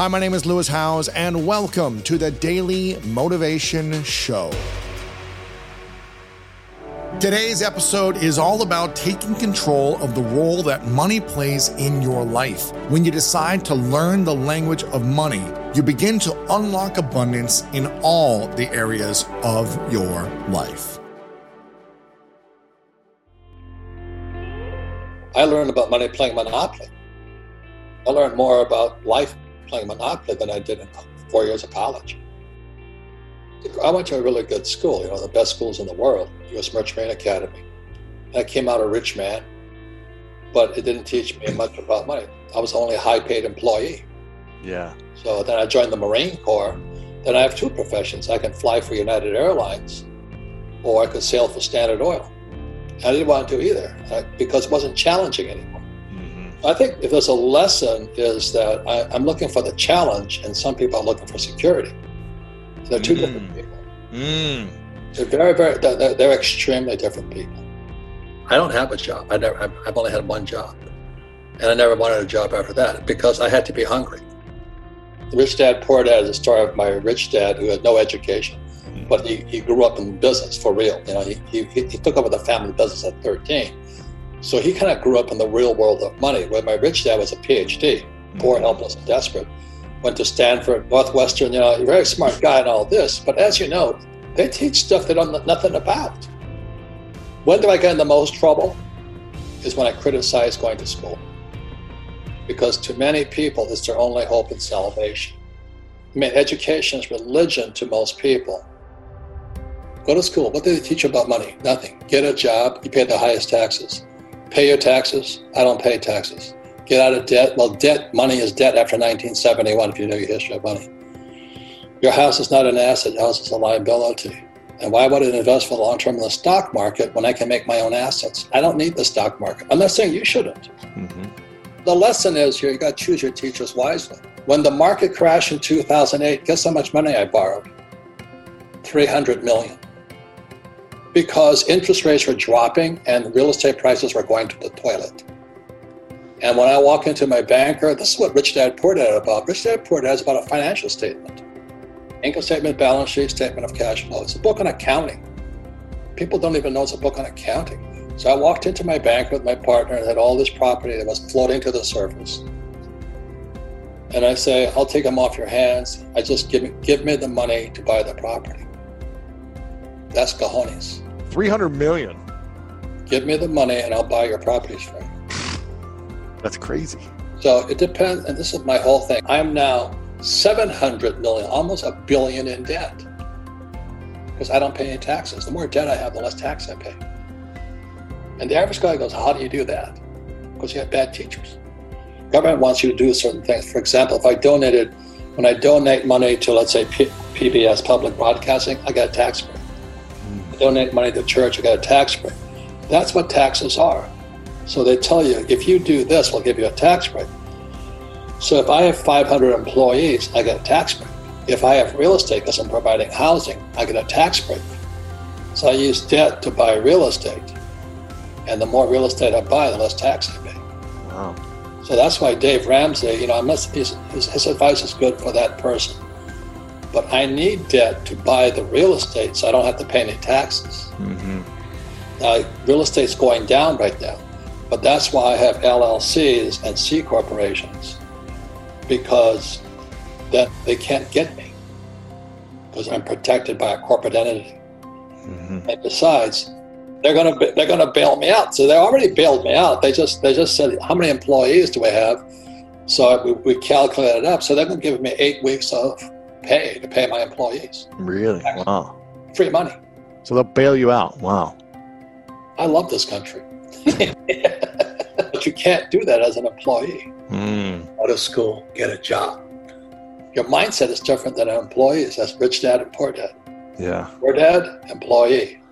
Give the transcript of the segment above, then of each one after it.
Hi, my name is Lewis Howes, and welcome to the Daily Motivation Show. Today's episode is all about taking control of the role that money plays in your life. When you decide to learn the language of money, you begin to unlock abundance in all the areas of your life. I learned about money playing Monopoly. I learned more about life playing Monopoly than I did in four years of college. I went to a really good school, you know, the best schools in the world, U.S. Merchant Marine Academy. I came out a rich man, but it didn't teach me much about money. I was only a high paid employee. Yeah. So then I joined the Marine Corps. Then I have two professions. I can fly for United Airlines or I could sail for Standard Oil. I didn't want to either uh, because it wasn't challenging anymore. I think if there's a lesson is that I, am looking for the challenge and some people are looking for security. They're two mm. different people. Mm. They're very, very, they're, they're, extremely different people. I don't have a job. I never, I've only had one job. And I never wanted a job after that because I had to be hungry. The Rich Dad, Poor Dad is the story of my rich dad who had no education, mm. but he, he grew up in business for real. You know, he, he, he took over the family business at 13. So he kind of grew up in the real world of money, where my rich dad was a PhD, poor, mm. helpless, and desperate went to Stanford, Northwestern, you know, a very smart guy and all this. But as you know, they teach stuff they don't know nothing about. When do I get in the most trouble? Is when I criticize going to school. Because to many people, it's their only hope and salvation. I mean, education is religion to most people. Go to school. What do they teach about money? Nothing. Get a job. You pay the highest taxes. Pay your taxes. I don't pay taxes get out of debt. Well, debt, money is debt after 1971, if you know your history of money. Your house is not an asset, your house is a liability. And why would I invest for the long term in the stock market when I can make my own assets? I don't need the stock market. I'm not saying you shouldn't. Mm-hmm. The lesson is here you got to choose your teachers wisely. When the market crashed in 2008, guess how much money I borrowed? 300 million. Because interest rates were dropping and real estate prices were going to the toilet. And when I walk into my banker, this is what Rich Dad Poor Dad about. Rich Dad Poor Dad is about a financial statement. Income statement, balance sheet, statement of cash flow. It's a book on accounting. People don't even know it's a book on accounting. So I walked into my bank with my partner and had all this property that was floating to the surface. And I say, I'll take them off your hands. I just give me, give me the money to buy the property. That's cojones. 300 million. Give me the money and I'll buy your properties for you. That's crazy. So it depends, and this is my whole thing. I'm now 700 million, almost a billion in debt because I don't pay any taxes. The more debt I have, the less tax I pay. And the average guy goes, How do you do that? Because you have bad teachers. Government wants you to do certain things. For example, if I donated, when I donate money to, let's say, P- PBS, public broadcasting, I got a tax break. Donate money to church, I got a tax break. That's what taxes are. So they tell you, if you do this, we'll give you a tax break. So if I have 500 employees, I get a tax break. If I have real estate because I'm providing housing, I get a tax break. So I use debt to buy real estate. And the more real estate I buy, the less tax I pay. Wow. So that's why Dave Ramsey, you know, his, his, his advice is good for that person. But I need debt to buy the real estate so I don't have to pay any taxes. Mm-hmm. Now, real estate's going down right now. But that's why I have LLCs and C corporations because then they can't get me because I'm protected by a corporate entity. Mm-hmm. And besides, they're gonna they're gonna bail me out. So they already bailed me out. They just they just said how many employees do we have? So we, we calculated up. So they're gonna give me eight weeks of pay to pay my employees. Really? Wow. Free money. So they'll bail you out. Wow. I love this country. but you can't do that as an employee. Mm. Go to school, get a job. Your mindset is different than an employee. That's rich dad and poor dad. Yeah. Poor dad, employee.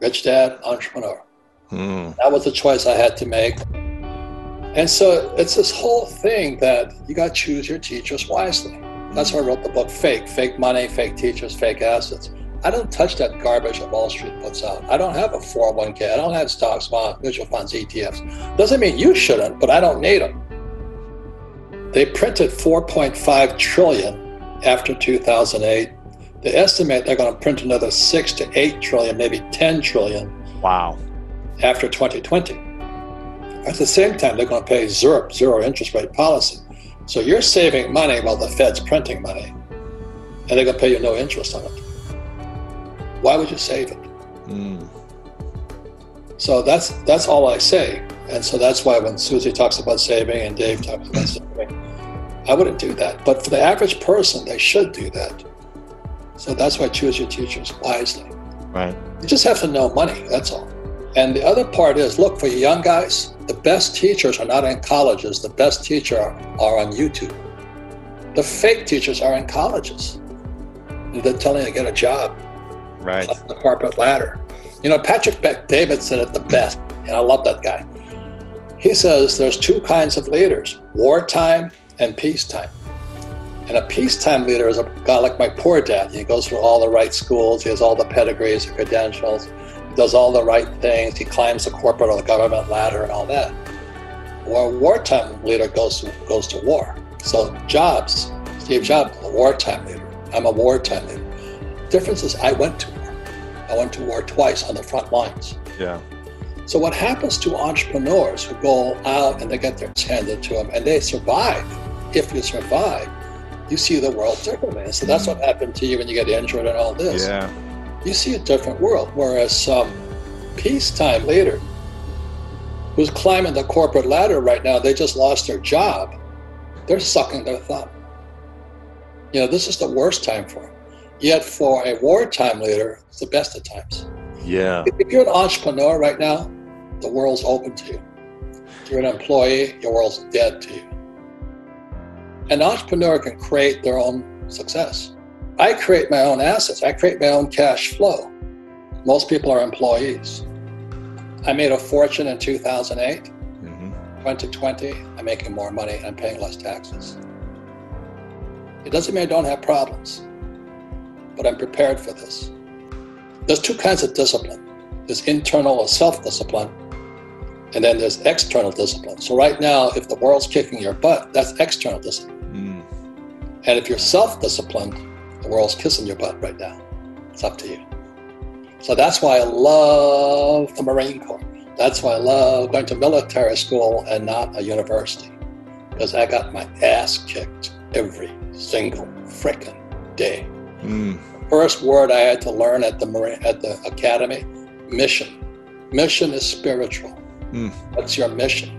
Rich dad, entrepreneur. Mm. That was the choice I had to make. And so it's this whole thing that you got to choose your teachers wisely. That's why I wrote the book Fake. Fake money, fake teachers, fake assets. I don't touch that garbage that Wall Street puts out. I don't have a 401k. I don't have stocks, bonds, mutual funds, ETFs. Doesn't mean you shouldn't, but I don't need them. They printed 4.5 trillion after 2008. They estimate they're going to print another 6 to 8 trillion, maybe 10 trillion. Wow. After 2020. At the same time, they're going to pay ZIRP, zero interest rate policy. So you're saving money while the Fed's printing money, and they're going to pay you no interest on it. Why would you save it? Mm. So that's that's all I say, and so that's why when Susie talks about saving and Dave talks about saving, I wouldn't do that. But for the average person, they should do that. So that's why choose your teachers wisely. Right. You just have to know money. That's all. And the other part is, look for you young guys. The best teachers are not in colleges. The best teachers are on YouTube. The fake teachers are in colleges. They're telling you to get a job. Right. Up the corporate ladder. You know, Patrick Bet-David said it the best, and I love that guy. He says there's two kinds of leaders wartime and peacetime. And a peacetime leader is a guy like my poor dad. He goes through all the right schools, he has all the pedigrees and credentials, does all the right things, he climbs the corporate or the government ladder and all that. Well, a wartime leader goes to, goes to war. So Jobs, Steve Jobs, a wartime leader. I'm a wartime leader. Difference is I went to war. I went to war twice on the front lines. Yeah. So what happens to entrepreneurs who go out and they get their handed to them and they survive? If you survive, you see the world differently. So that's mm-hmm. what happened to you when you get injured and all this. Yeah. You see a different world. Whereas some peacetime leader who's climbing the corporate ladder right now, they just lost their job. They're sucking their thumb. You know, this is the worst time for them. Yet for a wartime leader, it's the best of times. Yeah. If you're an entrepreneur right now, the world's open to you. If you're an employee, your world's dead to you. An entrepreneur can create their own success. I create my own assets. I create my own cash flow. Most people are employees. I made a fortune in 2008. Mm-hmm. 2020, I'm making more money. And I'm paying less taxes. It doesn't mean I don't have problems but I'm prepared for this. There's two kinds of discipline there's internal or self discipline, and then there's external discipline. So, right now, if the world's kicking your butt, that's external discipline. Mm. And if you're self disciplined, the world's kissing your butt right now. It's up to you. So, that's why I love the Marine Corps. That's why I love going to military school and not a university. Because I got my ass kicked every single freaking day. Mm. First word I had to learn at the Marine, at the academy, mission. Mission is spiritual. Mm. What's your mission?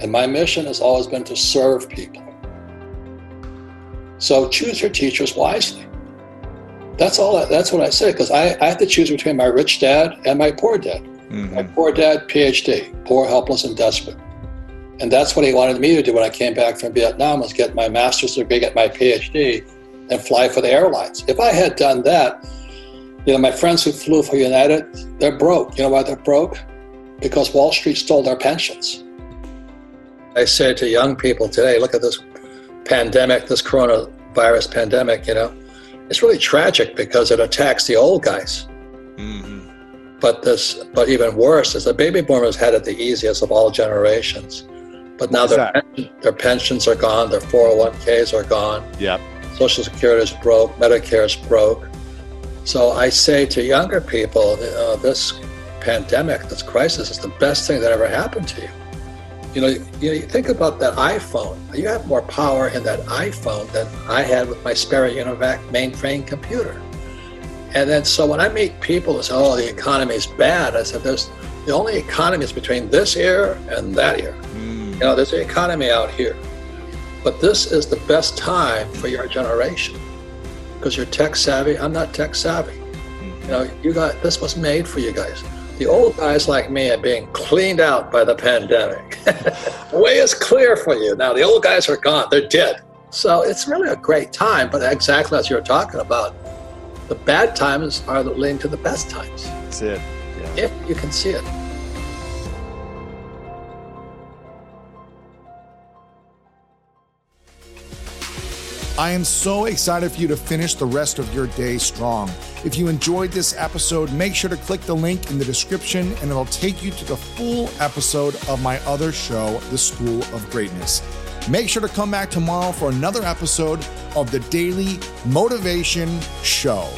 And my mission has always been to serve people. So choose your teachers wisely. That's all. That's what I say because I, I had to choose between my rich dad and my poor dad. Mm-hmm. My poor dad, PhD, poor, helpless, and desperate. And that's what he wanted me to do when I came back from Vietnam was get my master's degree, get my PhD, and fly for the airlines. If I had done that, you know, my friends who flew for United, they're broke. You know why they're broke? Because Wall Street stole their pensions. I say to young people today, look at this pandemic, this coronavirus pandemic, you know, it's really tragic because it attacks the old guys. Mm-hmm. But this, but even worse is the baby boomers had it the easiest of all generations. But now their, their pensions are gone, their 401ks are gone. Yep. Social Security is broke, Medicare is broke. So I say to younger people, uh, this pandemic, this crisis is the best thing that ever happened to you. You know, you, know, you think about that iPhone. You have more power in that iPhone than I had with my Sperry Univac mainframe computer. And then, so when I meet people who say, "Oh, the economy is bad," I said, "There's the only economy is between this year and that year. Mm. You know, there's an economy out here. But this is the best time for your generation because you're tech savvy. I'm not tech savvy. Mm-hmm. You know, you got this was made for you guys. The old guys like me are being cleaned out by the pandemic. the way is clear for you now. The old guys are gone; they're dead. So it's really a great time. But exactly as you're talking about, the bad times are leading to the best times. That's it. Yeah. If you can see it. I am so excited for you to finish the rest of your day strong. If you enjoyed this episode, make sure to click the link in the description and it'll take you to the full episode of my other show, The School of Greatness. Make sure to come back tomorrow for another episode of the Daily Motivation Show.